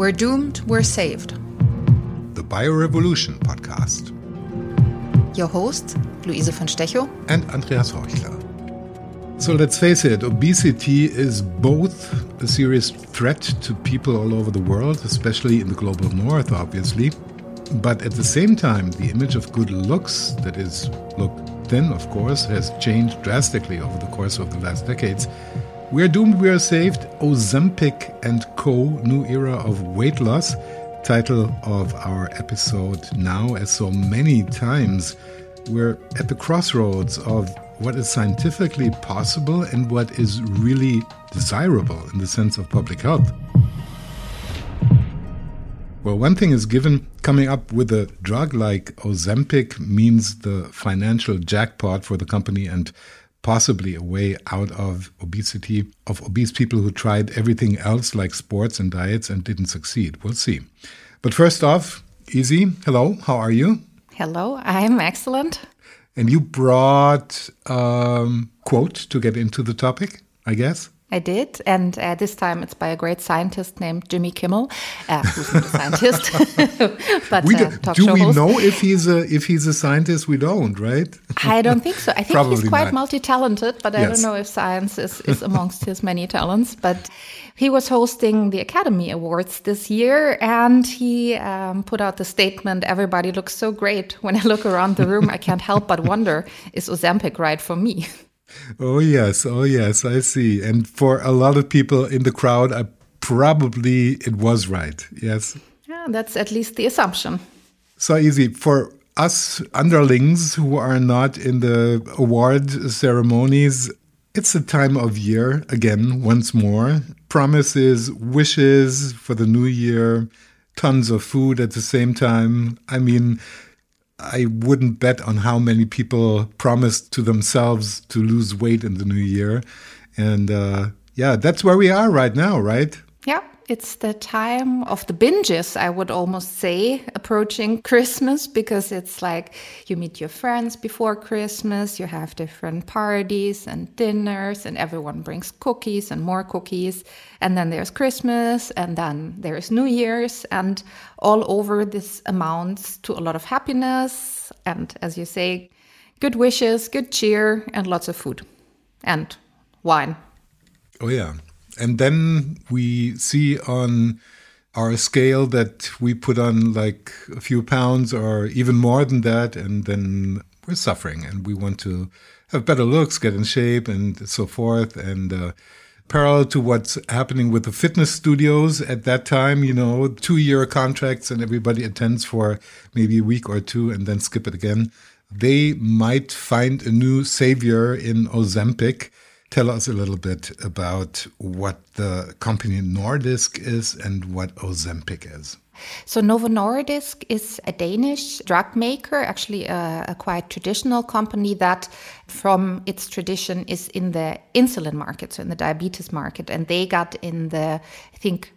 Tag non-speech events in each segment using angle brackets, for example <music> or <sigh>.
We're doomed, we're saved. The Biorevolution podcast. Your host, Louise von Stechow and Andreas Horchler. So let's face it, obesity is both a serious threat to people all over the world, especially in the global north, obviously. But at the same time, the image of good looks, that is, look thin, of course, has changed drastically over the course of the last decades. We're doomed, we are saved. Ozempic and Co. New Era of Weight Loss. Title of our episode now, as so many times, we're at the crossroads of what is scientifically possible and what is really desirable in the sense of public health. Well, one thing is given coming up with a drug like Ozempic means the financial jackpot for the company and possibly a way out of obesity of obese people who tried everything else like sports and diets and didn't succeed. We'll see. But first off, Easy, hello, how are you? Hello, I'm excellent. And you brought um, quote to get into the topic, I guess. I did, and uh, this time it's by a great scientist named Jimmy Kimmel, uh, who's not a scientist, <laughs> but we do, uh, talk do show we host. know if he's a if he's a scientist? We don't, right? I don't think so. I think <laughs> Probably he's quite multi-talented, but I don't know if science is, is amongst his many talents. But he was hosting the Academy Awards this year, and he um, put out the statement: "Everybody looks so great. When I look around the room, I can't help but wonder: Is Ozempic right for me?" <laughs> Oh yes, oh yes, I see. And for a lot of people in the crowd, I probably it was right. Yes. Yeah, that's at least the assumption. So easy for us underlings who are not in the award ceremonies. It's the time of year again, once more. Promises, wishes for the new year, tons of food at the same time. I mean, I wouldn't bet on how many people promise to themselves to lose weight in the new year. And uh, yeah, that's where we are right now, right? Yeah, it's the time of the binges, I would almost say, approaching Christmas because it's like you meet your friends before Christmas, you have different parties and dinners, and everyone brings cookies and more cookies. And then there's Christmas, and then there's New Year's, and all over this amounts to a lot of happiness and, as you say, good wishes, good cheer, and lots of food and wine. Oh, yeah. And then we see on our scale that we put on like a few pounds or even more than that. And then we're suffering and we want to have better looks, get in shape, and so forth. And uh, parallel to what's happening with the fitness studios at that time, you know, two year contracts and everybody attends for maybe a week or two and then skip it again. They might find a new savior in Ozempic. Tell us a little bit about what the company Nordisk is and what Ozempic is. So Novo Nordisk is a Danish drug maker, actually a, a quite traditional company that from its tradition is in the insulin market, so in the diabetes market. And they got in the, I think,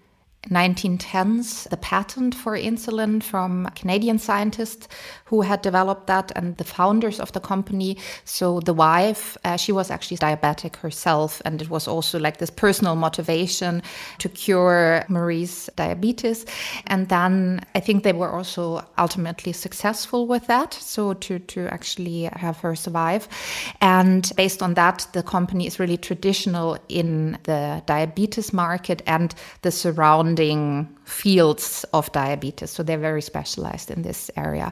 1910s the patent for insulin from Canadian scientists who had developed that and the founders of the company. So the wife, uh, she was actually diabetic herself, and it was also like this personal motivation to cure Marie's diabetes. And then I think they were also ultimately successful with that. So to to actually have her survive, and based on that, the company is really traditional in the diabetes market and the surrounding fields of diabetes. So they're very specialized in this area.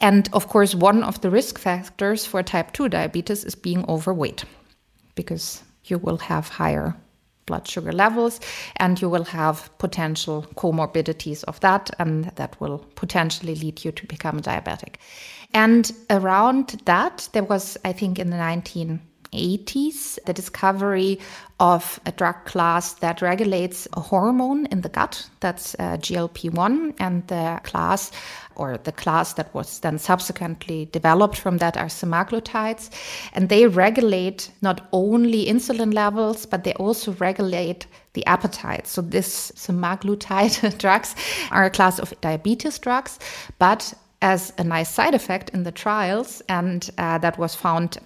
And of course, one of the risk factors for type 2 diabetes is being overweight because you will have higher blood sugar levels and you will have potential comorbidities of that and that will potentially lead you to become diabetic. And around that, there was, I think, in the 19 80s, the discovery of a drug class that regulates a hormone in the gut, that's uh, GLP 1, and the class or the class that was then subsequently developed from that are semaglutides. And they regulate not only insulin levels, but they also regulate the appetite. So, this semaglutide <laughs> drugs are a class of diabetes drugs, but as a nice side effect in the trials, and uh, that was found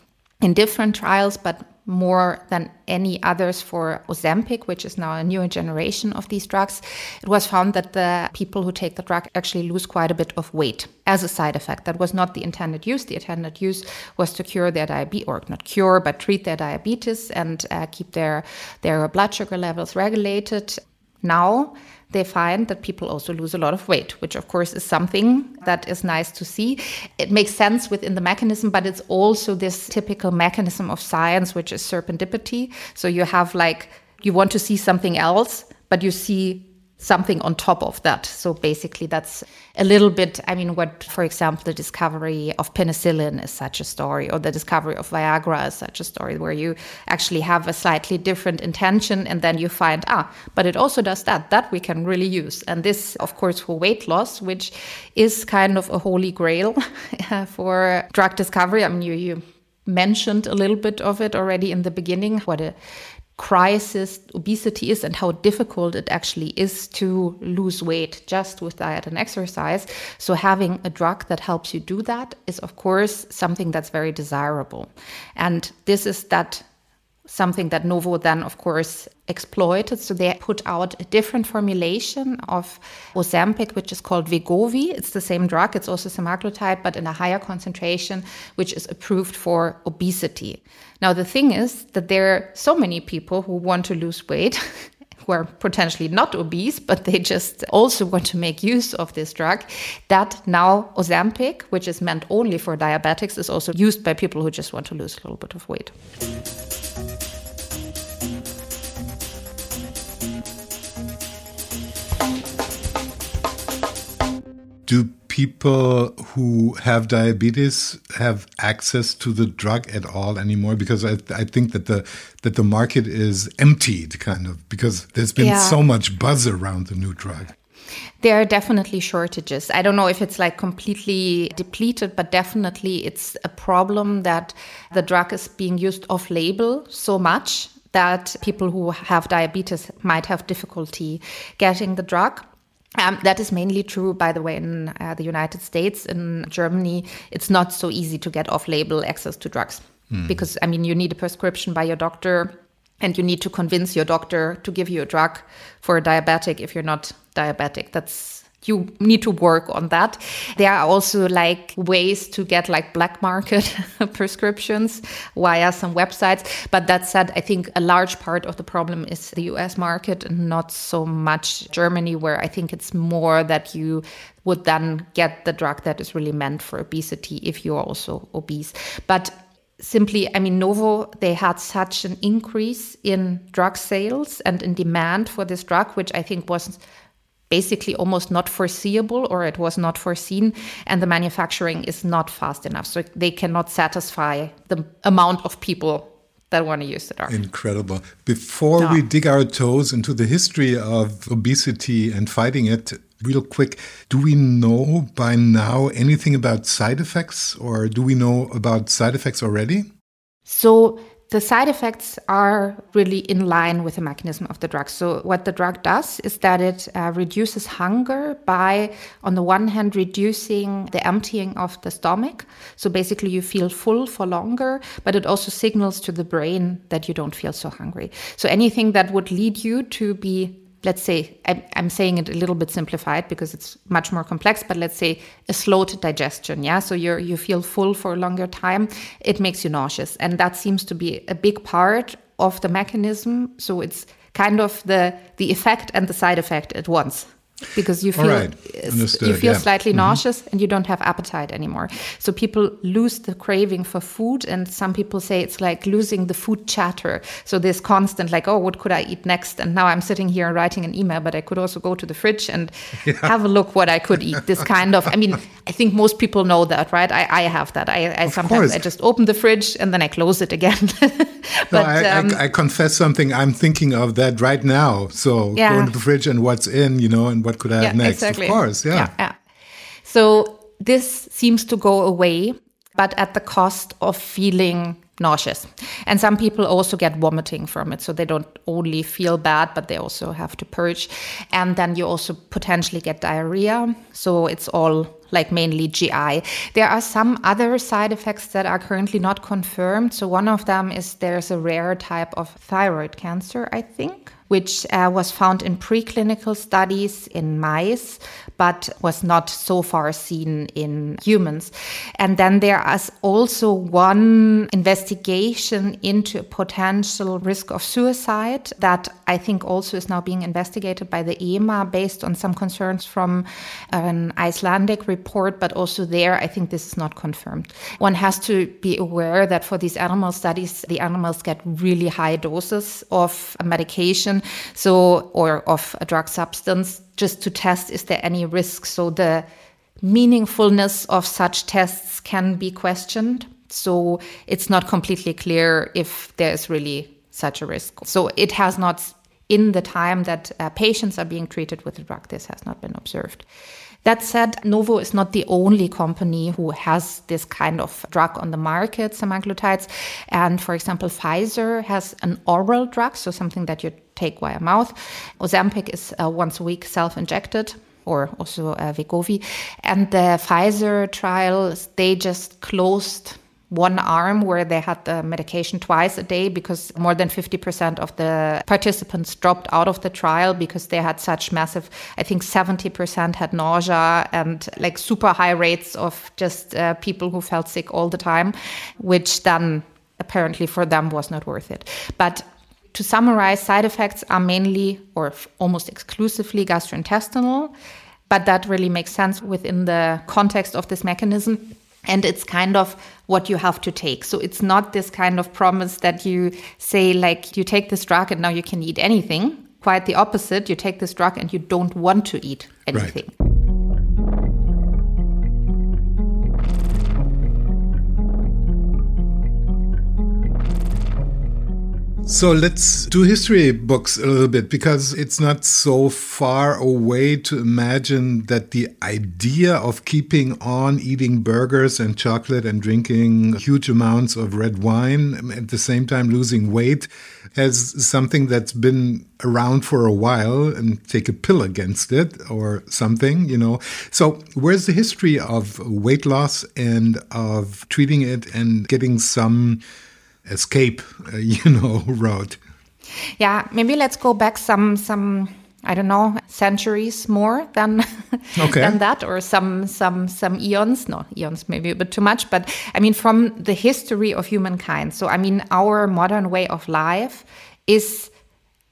in different trials, but more than any others for Ozempic, which is now a newer generation of these drugs, it was found that the people who take the drug actually lose quite a bit of weight as a side effect. That was not the intended use. The intended use was to cure their diabetes, or not cure, but treat their diabetes and uh, keep their, their blood sugar levels regulated. Now, they find that people also lose a lot of weight, which of course is something that is nice to see. It makes sense within the mechanism, but it's also this typical mechanism of science, which is serendipity. So you have like, you want to see something else, but you see something on top of that. So basically, that's a little bit, I mean, what, for example, the discovery of penicillin is such a story, or the discovery of Viagra is such a story, where you actually have a slightly different intention and then you find, ah, but it also does that. That we can really use. And this, of course, for weight loss, which is kind of a holy grail <laughs> for drug discovery. I mean, you, you mentioned a little bit of it already in the beginning, what a crisis obesity is and how difficult it actually is to lose weight just with diet and exercise. So, having a drug that helps you do that is, of course, something that's very desirable. And this is that something that Novo then, of course, exploited. So they put out a different formulation of Ozempic, which is called Wegovy. It's the same drug. It's also semaglutide, but in a higher concentration, which is approved for obesity. Now, the thing is that there are so many people who want to lose weight. <laughs> who are potentially not obese, but they just also want to make use of this drug. That now Ozempic, which is meant only for diabetics, is also used by people who just want to lose a little bit of weight. Do people who have diabetes have access to the drug at all anymore? Because I, I think that the that the market is emptied, kind of, because there's been yeah. so much buzz around the new drug. There are definitely shortages. I don't know if it's like completely depleted, but definitely it's a problem that the drug is being used off label so much that people who have diabetes might have difficulty getting the drug. Um, that is mainly true, by the way, in uh, the United States. In Germany, it's not so easy to get off label access to drugs mm. because, I mean, you need a prescription by your doctor and you need to convince your doctor to give you a drug for a diabetic if you're not diabetic. That's you need to work on that. There are also like ways to get like black market <laughs> prescriptions via some websites. But that said, I think a large part of the problem is the US market and not so much Germany, where I think it's more that you would then get the drug that is really meant for obesity if you're also obese. But simply, I mean, Novo, they had such an increase in drug sales and in demand for this drug, which I think was basically almost not foreseeable or it was not foreseen and the manufacturing is not fast enough so they cannot satisfy the amount of people that want to use the drug. Incredible. Before no. we dig our toes into the history of obesity and fighting it, real quick, do we know by now anything about side effects or do we know about side effects already? So the side effects are really in line with the mechanism of the drug. So, what the drug does is that it uh, reduces hunger by, on the one hand, reducing the emptying of the stomach. So, basically, you feel full for longer, but it also signals to the brain that you don't feel so hungry. So, anything that would lead you to be let's say I'm, saying it a little bit simplified because it's much more complex but let's say a slowed digestion yeah? So you you feel full for a longer time it makes you nauseous. And that seems to be a big part of the mechanism. So it's kind of the the effect and the side effect at once because you feel right. you feel yeah. slightly mm -hmm. nauseous and you don't have appetite anymore. So people lose the craving for food, and some people say it's like losing the food chatter. So this constant like, oh, what could I eat next? And now I'm sitting here writing an email, but I could also go to the fridge and <laughs> yeah. have a look what I could eat. This kind of, I mean, I think most people know that, right? I, I have that. I, I sometimes course. I just open the fridge and then I close it again. <laughs> but no, I, um, I, I, confess something. I'm thinking of that right now. So yeah. go into the fridge and what's in, you know, and what could I have yeah, next? Exactly. Of course, yeah. yeah. yeah. So this seems to go away, but at the cost of feeling nauseous. And some people also get vomiting from it. So they don't only feel bad, but they also have to purge. And then you also potentially get diarrhea. So it's all like mainly GI. There are some other side effects that are currently not confirmed. So one of them is there's a rare type of thyroid cancer, I think which uh, was found in preclinical studies in mice, but was not so far seen in humans. And then there is also one investigation into a potential risk of suicide that I think also is now being investigated by the EMA based on some concerns from an Icelandic report, but also there, I think this is not confirmed. One has to be aware that for these animal studies, the animals get really high doses of medication so or of a drug substance just to test is there any risk? So the meaningfulness of such tests can be questioned. So it's not completely clear if there is really such a risk. So it has not in the time that uh, patients are being treated with the drug this has not been observed. That said, Novo is not the only company who has this kind of drug on the market, semaglutides. And for example, Pfizer has an oral drug, so something that you take via mouth. Ozempic is uh, once a week self injected or also uh. And the Pfizer trials, they just closed one arm where they had the medication twice a day because more than 50% of the participants dropped out of the trial because they had such massive, I think 70% had nausea and like super high rates of just uh, people who felt sick all the time, which then apparently for them was not worth it. But to summarize, side effects are mainly or almost exclusively gastrointestinal, but that really makes sense within the context of this mechanism and it's kind of what you have to take. So it's not this kind of promise that you say, like, you take this drug and now you can eat anything. Quite the opposite. You take this drug and you don't want to eat anything. Right. So let's do history books a little bit because it's not so far away to imagine that the idea of keeping on eating burgers and chocolate and drinking huge amounts of red wine at the same time losing weight has something that's been around for a while and take a pill against it or something, you know. So, where's the history of weight loss and of treating it and getting some escape, uh, <laughs> you know, road. Yeah, maybe let's go back some some I don't know centuries more than <laughs> okay. than that, or some some some eons. No, eons maybe a bit too much, but I mean from the history of humankind. So I mean our modern way of life is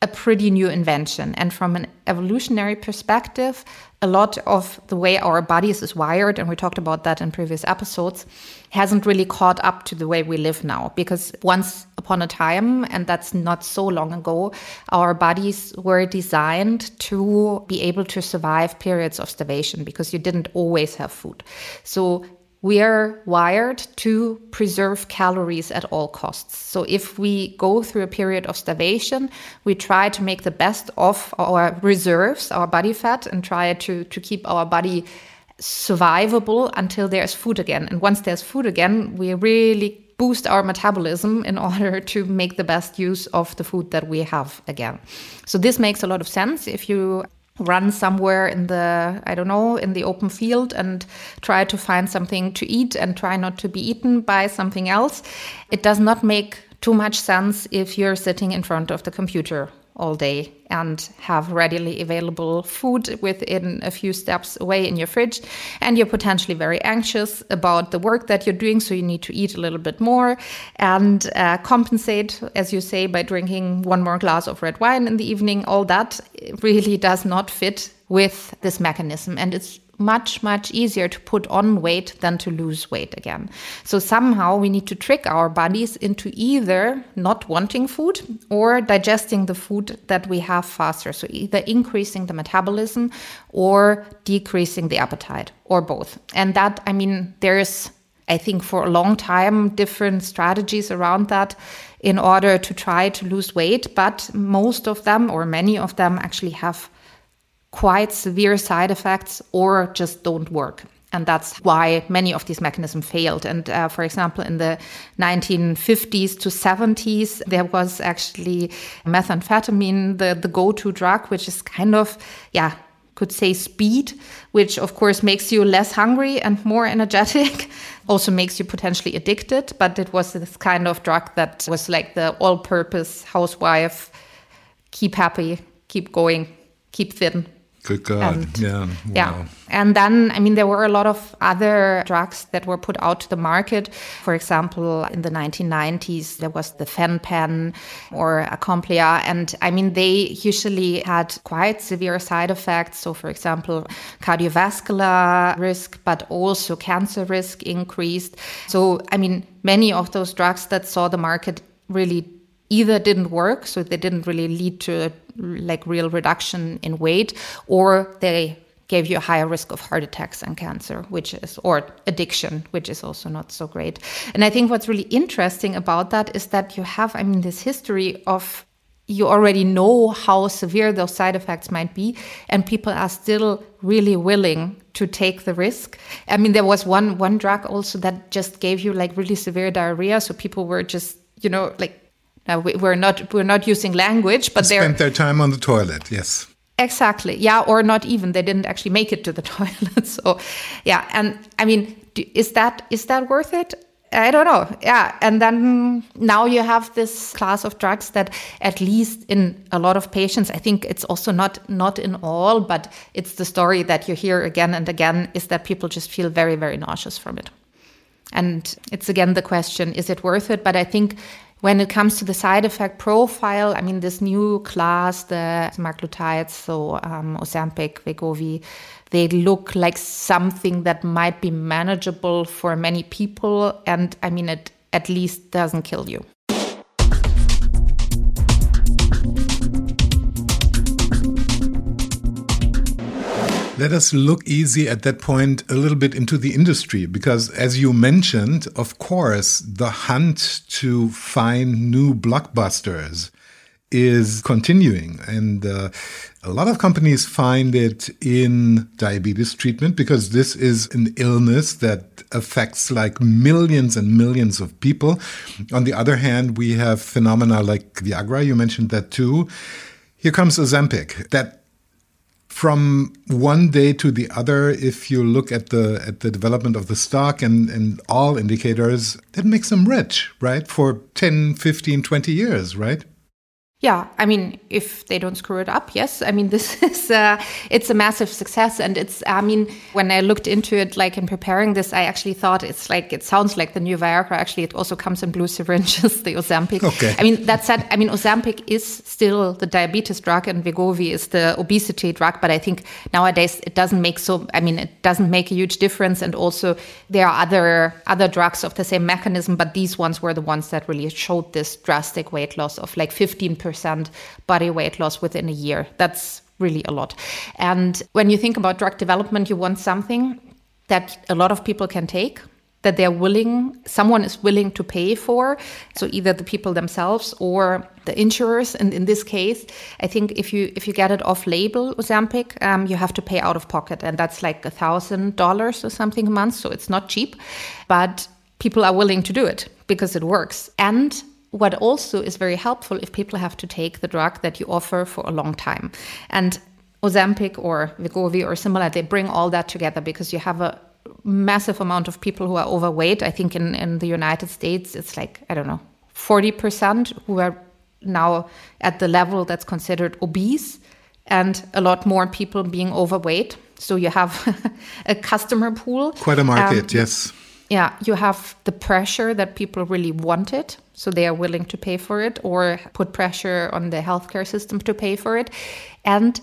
a pretty new invention, and from an evolutionary perspective, a lot of the way our bodies is wired, and we talked about that in previous episodes, hasn't really caught up to the way we live now. Because once upon a time, and that's not so long ago, our bodies were designed to be able to survive periods of starvation because you didn't always have food. So we are wired to preserve calories at all costs. So if we go through a period of starvation, we try to make the best of our reserves, our body fat, and try to, to keep our body survivable until there's food again. And once there's food again, we really boost our metabolism in <laughs> order to make the best use of the food that we have again. So this makes a lot of sense if you run somewhere in the i don't know in the open field and try to find something to eat and try not to be eaten by something else. It does not make too much sense if you're sitting in front of the computer all day and have readily available food within a few steps away in your fridge. And you're potentially very anxious about the work that you're doing, so you need to eat a little bit more and uh, compensate, as you say, by drinking one more glass of red wine in the evening. All that really does not fit with this mechanism. And it's much, much easier to put on weight than to lose weight again. So somehow we need to trick our bodies into either not wanting food or digesting the food that we have faster. So either increasing the metabolism or decreasing the appetite or both. And that, I mean, there's, I think for a long time, different strategies around that in order to try to lose weight. But most of them or many of them actually have quite severe side effects or just don't work. And that's why many of these mechanisms failed. And uh, for example, in the 1950s to 70s, there was actually methamphetamine, the, the go to drug, which is kind of, yeah, could say speed, which of course makes you less hungry and more energetic, <laughs> also makes you potentially addicted. But it was this kind of drug that was like the all purpose housewife keep happy, keep going, keep thin. Good God. And, yeah. Yeah. And then, I mean, there were a lot of other drugs that were put out to the market. For example, in the 1990s, there was the Fen-Phen or Acomplia. And I mean, they usually had quite severe side effects. So, for example, cardiovascular risk, but also cancer risk increased. So, I mean, many of those drugs that saw the market really either didn't work, so they didn't really lead to a like real reduction in weight, or they gave you a higher risk of heart attacks and cancer, which is, or addiction, which is also not so great. And I think what's really interesting about that is that you have, I mean, this history of you already know how severe those side effects might be, and people are still really willing to take the risk. I mean, there was one one drug also that just gave you like really severe diarrhea, so people were just you know like now we, are not we're not using language, but they spent their time on the toilet. Yes. Exactly. Yeah, or not even. They didn't actually make it to the <laughs> toilet. So, yeah, and I mean, is that is that worth it? I don't know. Yeah, and then now you have this class of drugs that, at least in a lot of patients, I think it's also not not in all, but it's the story that you hear again and again is that people just feel very very nauseous from it. And it's again the question: Is it worth it? But I think when it comes to the side effect profile, I mean, this new class, the semaglutides, so um, Ozempic, Wegovy, they look like something that might be manageable for many people. And I mean, it at least doesn't kill you. Let us look easy at that point a little bit into the industry because, as you mentioned, of course, the hunt to find new blockbusters is continuing. And uh, a lot of companies find it in diabetes treatment because this is an illness that affects like millions and millions of people. On the other hand, we have phenomena like Viagra, you mentioned that too. Here comes Ozempic that from one day to the other, if you look at the at the development of the stock and, and all indicators, that makes them rich, right? For 10, 15, 20 years, right? Yeah, I mean, if they don't screw it up, yes. I mean, <laughs> this is uh, it's a massive success, and it's. I mean, when I looked into it, like in preparing this, I actually thought it's like it sounds like the new Viagra. Actually, it also comes in blue syringes, <laughs> the Ozempic. Okay. I mean, that said, I mean, Ozempic is still the diabetes drug, and Wegovy is the obesity drug. But I think nowadays it doesn't make so. I mean, it doesn't make a huge difference, and also there are other other drugs of the same mechanism, but these ones were the ones that really showed this drastic weight loss of like fifteen percent body weight loss within a year. That's really a lot. And when you think about drug development, you want something that a lot of people can take that they're willing someone is willing to pay for. So either the people themselves or the insurers. And in this case i think if you if you get it off label ozempic um, you have to pay out of pocket. And that's like a thousand dollars or something a month. So it's not cheap but people are willing to do it because it works. And what also is very helpful if people have to take the drug that you offer for a long time. And Ozempic or Wegovy or similar, they bring all that together because you have a massive amount of people who are overweight. I think in, in the United States, it's like, I don't know, 40% who are now at the level that's considered obese, and a lot more people being overweight. So you have <laughs> a customer pool. Quite a market, um, yes. Yeah, you have the pressure that people really want it so they are willing to pay for it or put pressure on the healthcare system to pay for it. And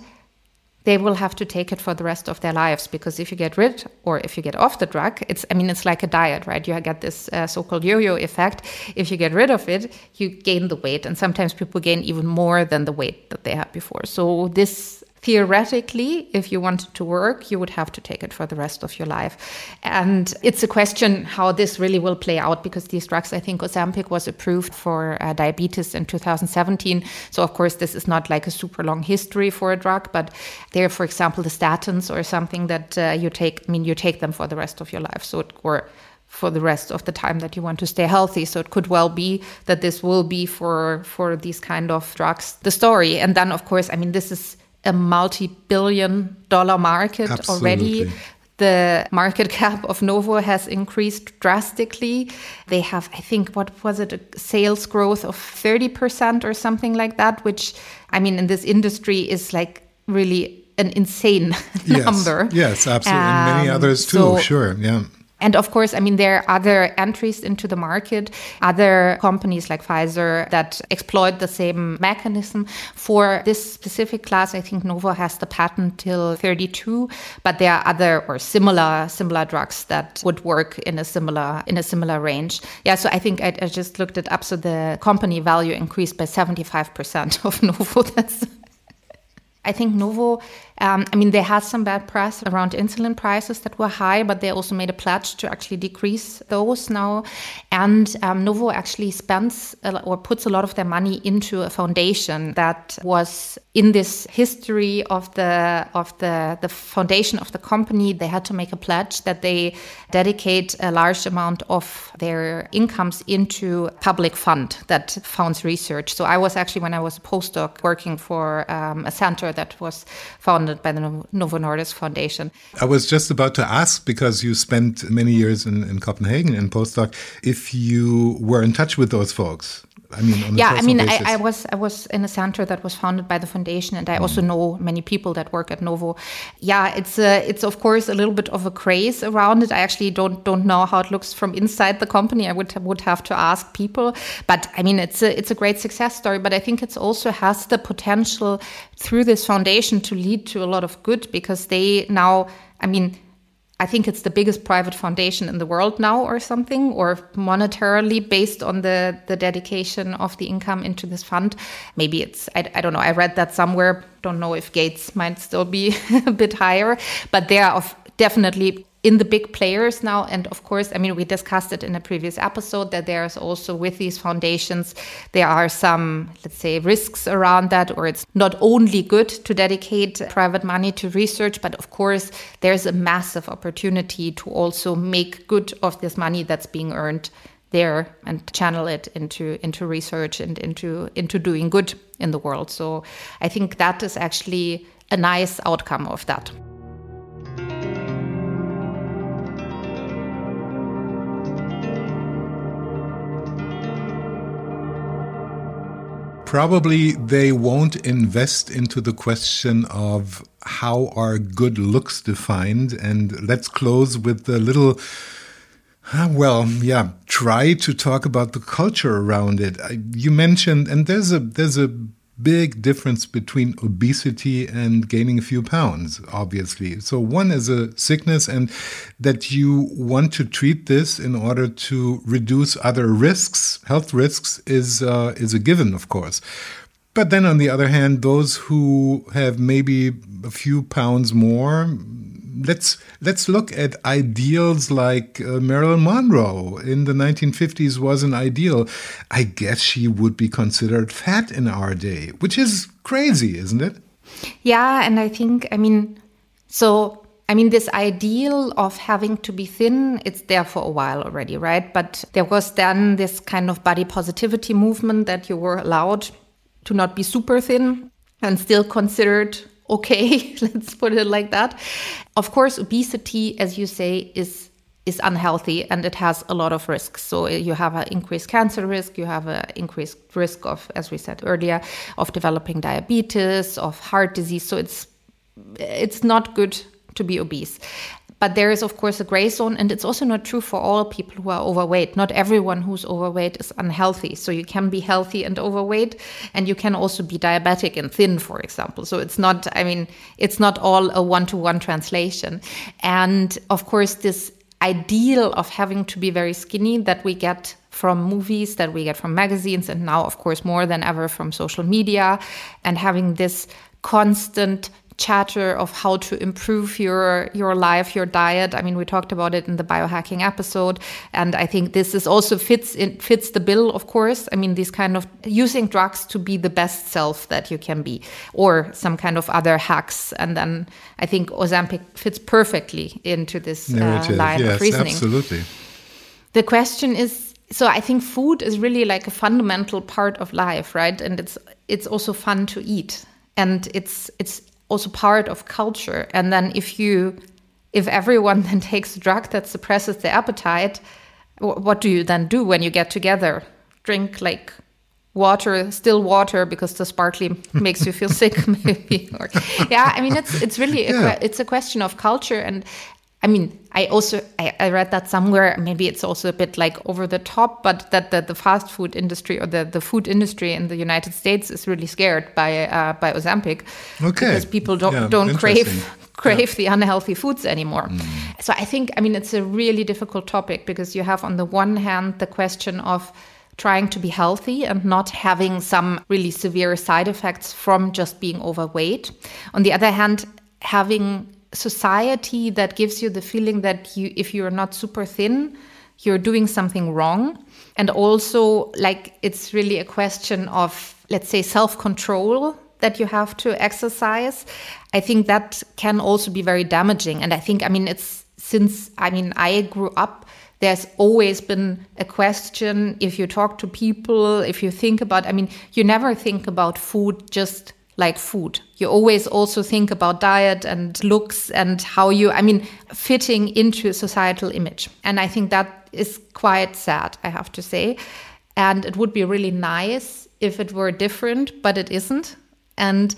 they will have to take it for the rest of their lives because if you get rid or if you get off the drug, it's, I mean, it's like a diet, right? You get this uh, so called yo yo effect. If you get rid of it, you gain the weight. And sometimes people gain even more than the weight that they had before. So this theoretically, if you wanted to work, you would have to take it for the rest of your life. And it's a question how this really will play out because these drugs, I think Ozempic was approved for uh, diabetes in 2017. So, of course, this is not like a super long history for a drug, but there, for example, the statins or something that uh, you take, I mean, you take them for the rest of your life. So, it, or for the rest of the time that you want to stay healthy. So it could well be that this will be for for these kind of drugs the story. And then of course, I mean this is a multi-billion dollar market Absolutely. already. The market cap of Novo has increased drastically. They have, I think, what was it, a sales growth of 30% or something like that, which, I mean, in this industry is like really an insane <laughs> Yes. number. Yes, absolutely. and many Um, others too, so- sure. Yeah. And of course, I mean, there are other entries into the market, other companies like Pfizer that exploit the same mechanism. For this specific class, I think Novo has the patent till 32, but there are other or similar similar drugs that would work in a similar in a similar range. Yeah, so I think I, I just looked it up. So the company value increased by 75% of <laughs> Novo. That's I think Novo, um, I mean, they had some bad press around insulin prices that were high, but they also made a pledge to actually decrease those now. And um, Novo actually spends or puts a lot of their money into a foundation that was in this history of the of the the foundation of the company. They had to make a pledge that they dedicate a large amount of their incomes into public fund that funds research. So I was actually when I was a postdoc working for um, a center that was founded by the Novo Nordisk Foundation. I was just about to ask because you spent many years in, in Copenhagen in postdoc if you were in touch with those folks. I mean, on yeah, I mean. I, I was I was in a center that was founded by the foundation, and I Mm. also know many people that work at Novo. Yeah, it's a, it's of course a little bit of a craze around it. I actually don't don't know how it looks from inside the company. I would would have to ask people, but I mean, it's a it's a great success story. But I think it's also has the potential through this foundation to lead to a lot of good because they now, I mean. I think it's the biggest private foundation in the world now, or something, or monetarily based on the the dedication of the income into this fund. Maybe it's I, I don't know. I read that somewhere. Don't know if Gates might still be <laughs> a bit higher, but they are of definitely in the big players now. And of course, I mean, we discussed it in a previous episode that there's also with these foundations, there are some, let's say, risks around that, or it's not only good to dedicate private money to research, but of course, there's a massive opportunity to also make good of this money that's being earned there and channel it into into research and into into doing good in the world. So I think that is actually a nice outcome of that. Probably they won't invest into the question of how are good looks defined. And let's close with the little, well, yeah, try to talk about the culture around it. You mentioned, and there's a there's a big difference between obesity and gaining a few pounds, obviously. So one is a sickness, and that you want to treat this in order to reduce other risks, health risks, is uh, is a given, of course. But then on the other hand, those who have maybe a few pounds more, let's let's look at ideals like uh, Marilyn Monroe in the 1950s was an ideal. I guess she would be considered fat in our day, which is crazy, isn't it? Yeah, and I think, I mean, so, I mean, this ideal of having to be thin, it's there for a while already, right? But there was then this kind of body positivity movement that you were allowed to not be super thin and still considered okay, <laughs> let's put it like that. Of course, obesity, as you say, is is unhealthy and it has a lot of risks. So eh, you have an increased cancer risk, you have an increased risk of, as we said earlier, of developing diabetes, of heart disease. So it's it's not good to be obese. But there is, of course, a gray zone, and it's also not true for all people who are overweight. Not everyone who's overweight is unhealthy. So you can be healthy and overweight, and you can also be diabetic and thin, for example. So it's not, I mean, it's not all a one to one translation. And of course, this ideal of having to be very skinny that we get from movies, that we get from magazines, and now, of course, more than ever from social media, and having this constant chatter of how to improve your your life your diet. I mean we talked about it in the biohacking episode and i think this is also fits in fits the bill of course. I mean these kind of using drugs to be the best self that you can be or some kind of other hacks. And then i think ozempic fits perfectly into this uh, line yes, of reasoning. absolutely. the question is so i think food is really like a fundamental part of life right? And it's it's also fun to eat. And it's it's also part of culture. And then if you if everyone <laughs> then takes a drug that suppresses the appetite, what do you then do when you get together? Drink like water, still water, because the sparkly <laughs> makes you feel sick, <laughs> maybe. Or, yeah, I mean, it's it's really yeah. it's a question of culture, and I mean, I also I, I, read that somewhere. Maybe it's also a bit like over the top, but that the, the fast food industry or the, the food industry in the United States is really scared by uh, by Ozempic okay. because people don't yeah, don't crave crave yeah. the unhealthy foods anymore. Mm. So I think I mean it's a really difficult topic because you have on the one hand the question of trying to be healthy and not having some really severe side effects from just being overweight. On the other hand, having society that gives you the feeling that you if you're not super thin you're doing something wrong. And also like it's really a question of let's say self-control that you have to exercise. I think that can also be very damaging. And i think i mean it's since i mean i grew up there's always been a question if you talk to people if you think about i mean you never think about food just like food. You always also think about diet and looks and how you, I mean, fitting into a societal image. And I think that is quite sad, I have to say. And it would be really nice if it were different, but it isn't. And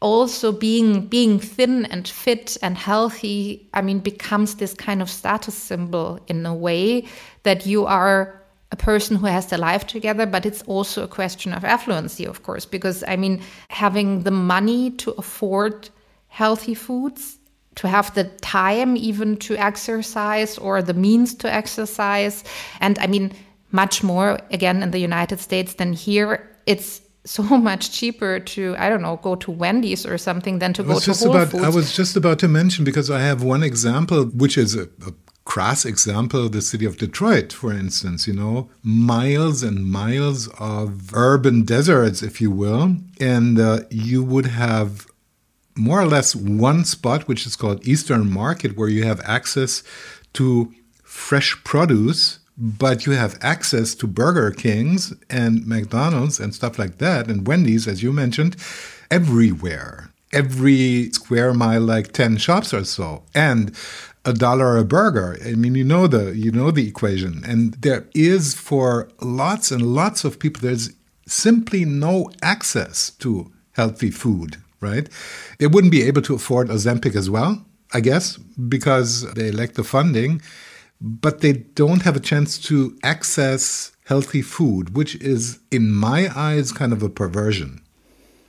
also being being thin and fit and healthy i mean becomes this kind of status symbol in a way that you are a person who has their life together, but it's also a question of affluency, of course, because I mean, having the money to afford healthy foods, to have the time even to exercise or the means to exercise, and I mean, much more again in the United States than here, it's so <laughs> much cheaper to I don't know go to Wendy's or something than to go to Whole about, Foods. I was just about to mention because I have one example, which is a, a crass example, the city of Detroit, for instance, you know, miles and miles of urban deserts, if you will. And uh, you would have more or less one spot, which is called Eastern Market, where you have access to fresh produce, but you have access to Burger Kings and McDonald's and stuff like that, and Wendy's, as you mentioned, everywhere. Every square mile, like 10 shops or so. And a dollar a burger. I mean, you know the you know the equation, and there is for lots and lots of people there's simply no access to healthy food. Right? They wouldn't be able to afford Ozempic as well, I guess, because they lack the funding, but they don't have a chance to access healthy food, which is, in my eyes, kind of a perversion.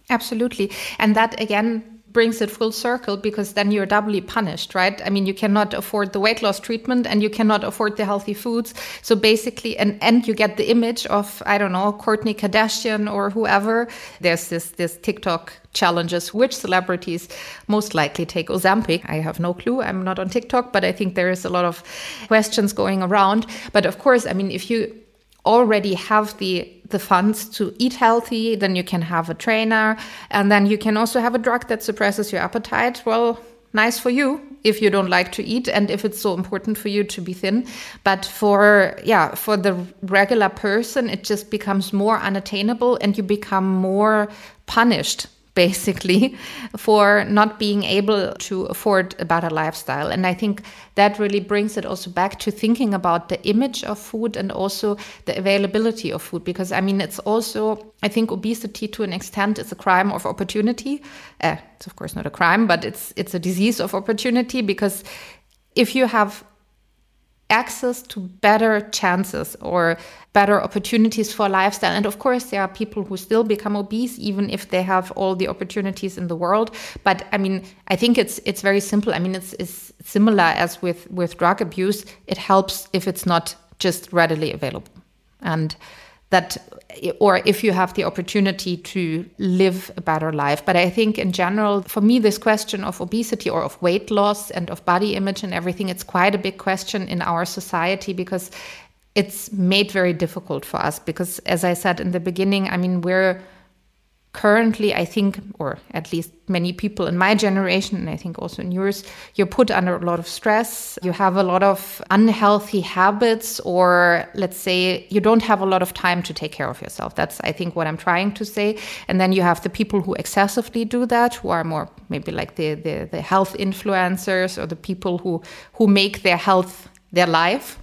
Absolutely. And that again brings it full circle because then you're doubly punished, right? I mean, you cannot afford the weight loss treatment and you cannot afford the healthy foods. So basically, and, and you get the image of, I don't know, Kourtney Kardashian or whoever. There's this, this TikTok challenges which celebrities most likely take Ozempic. I have no clue. I'm not on TikTok, but I think there is a lot of questions going around. But of course, I mean, if you already have the the funds to eat healthy, then you can have a trainer, and then you can also have a drug that suppresses your appetite. Well, nice for you if you don't like to eat and if it's so important for you to be thin but for yeah for the regular person it just becomes more unattainable and you become more punished basically for not being able to afford a better lifestyle. And i think that really brings it also back to thinking about the image of food and also the availability of food. Because i mean it's also i think obesity to an extent is a crime of opportunity. Uh, it's of course not a crime but it's it's a disease of opportunity because if you have access to better chances or better opportunities for lifestyle. And of course, there are people who still become obese even if they have all the opportunities in the world. But I mean, I think it's it's very simple. I mean, it's, it's similar as with with drug abuse. It helps if it's not just readily available, and that or if you have the opportunity to live a better life. But I think in general, for me, this question of obesity or of weight loss and of body image and everything, it's quite a big question in our society because it's made very difficult for us. Because as I said in the beginning, I mean, we're currently i think or at least many people in my generation and i think also in yours you're put under a lot of stress. You have a lot of unhealthy habits or let's say you don't have a lot of time to take care of yourself. That's i think what i'm trying to say. And then you have the people who excessively do that who are more maybe like the the, the health influencers or the people who who make their health their life.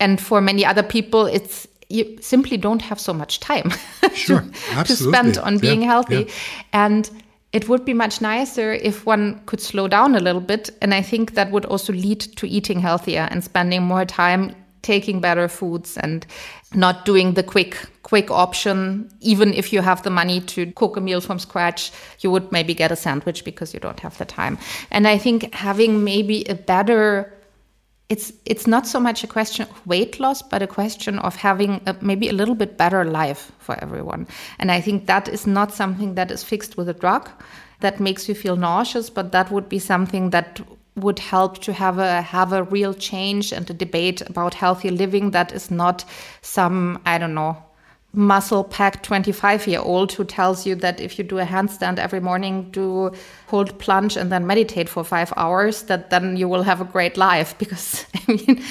And for many other people it's you simply don't have so much time <laughs> sure, to, to, spend on being yeah, healthy. Yeah. And it would be much nicer if one could slow down a little bit. And I think that would also lead to eating healthier and spending more time taking better foods and not doing the quick quick option even if you have the money to cook a meal from scratch you would maybe get a sandwich because you don't have the time and i think having maybe a better it's it's not so much a question of weight loss but a question of having a, maybe a little bit better life for everyone. And i think that is not something that is fixed with a drug that makes you feel nauseous but that would be something that would help to have a have a real change and a debate about healthy living that is not some i don't know muscle packed 25 year old who tells you that if you do a handstand every morning, do cold plunge and then meditate for five hours, that then you will have a great life. <laughs> Because I mean,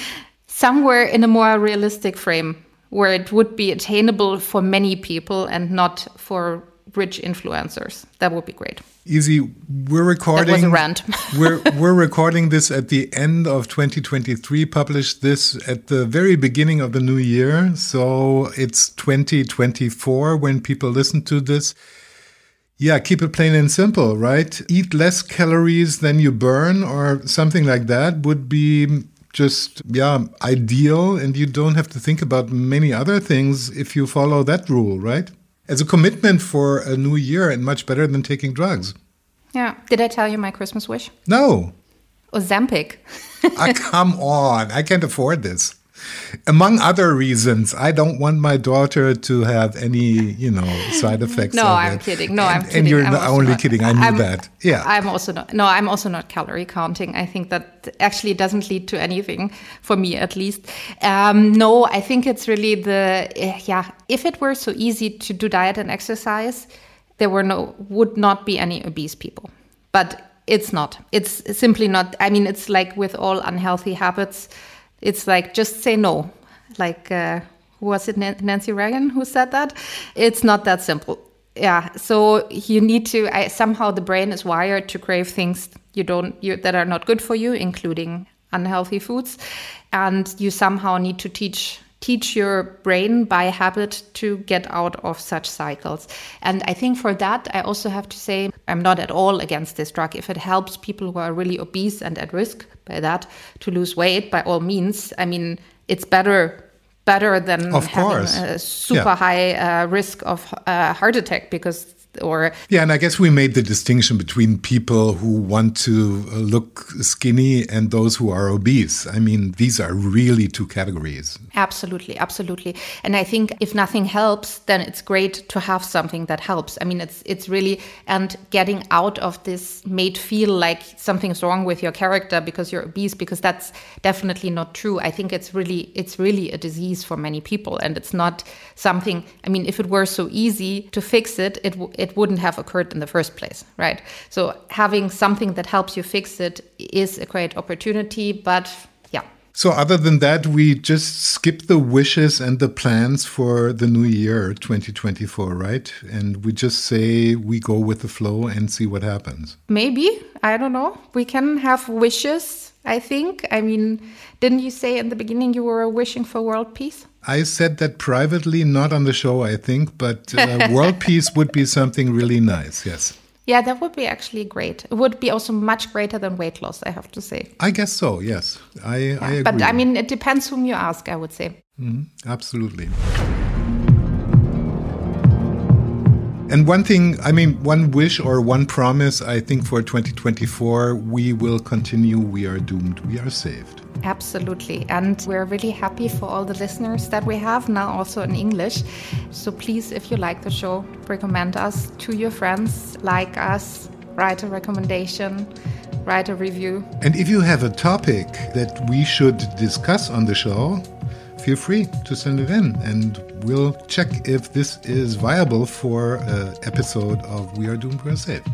somewhere in a more realistic frame where it would be attainable for many people and not for rich influencers. That would be great. Easy. We're recording. That was a rant. <laughs> we're we're recording this at the end of 2023. Published this at the very beginning of the new year, so it's 2024 when people listen to this. Yeah, keep it plain and simple, right? Eat less calories than you burn, or something like that would be just yeah ideal, and you don't have to think about many other things if you follow that rule, right? As a commitment for a new year and much better than taking drugs. Yeah. Did I tell you my Christmas wish? No. Ozempic. ah, <laughs> come on. I can't afford this. Among other reasons, I don't want my daughter to have any, you know, side effects. no, I'm it. kidding. No, and, I'm kidding. And you're I'm only not, kidding. I knew I'm, that. Yeah. I'm also not. No, I'm also not calorie counting. I think that actually doesn't lead to anything for me, at least. Um, no, I think it's really the uh, yeah. If it were so easy to do diet and exercise, there were no would not be any obese people. But it's not. It's simply not. I mean, it's like with all unhealthy habits. It's like just say no like uh, was it Nancy Reagan who said that? It's not that simple. Yeah, so you need to I, somehow the brain is wired to crave things you don't you, that are not good for you, including unhealthy foods, and you somehow need to teach teach your brain by habit to get out of such cycles. And I think for that, I also have to say I'm not at all against this drug. If it helps people who are really obese and at risk by that to lose weight, by all means. I mean, it's better better than of having course. a super yeah. high uh, risk of uh, heart attack because or yeah and i guess we made the distinction between people who want to uh, look skinny and those who are obese. I mean these are really two categories. Absolutely absolutely. And i think if nothing helps then it's great to have something that helps. I mean it's it's really and getting out of this made feel like something's wrong with your character because you're obese because that's definitely not true. I think it's really it's really a disease for many people and it's not something i mean if it were so easy to fix it it it wouldn't have occurred in the first place, right? So having something that helps you fix it is a great opportunity, but yeah. So other than that, we just skip the wishes and the plans for the new year 2024, right? And we just say we go with the flow and see what happens. Maybe, I don't know. We can have wishes, I think. I mean, didn't you say in the beginning you were wishing for world peace? I said that privately, not on the show, I think, but uh, <laughs> world peace would be something really nice, yes. Yeah, that would be actually great. It would be also much greater than weight loss, I have to say. I guess so, yes. I, yeah, I agree. But I mean, it depends whom you ask, I would say. Mm -hmm. Absolutely. And one thing, I mean, one wish or one promise, I think for 2024, we will continue. We are doomed. We are saved. Absolutely. And we're really happy for all the listeners that we have now also in English. So please, if you like the show, recommend us to your friends, like us, write a recommendation, write a review. And if you have a topic that we should discuss on the show, feel free to send it in and we'll check if this is viable for an episode of We Are Doomed, We're Saved.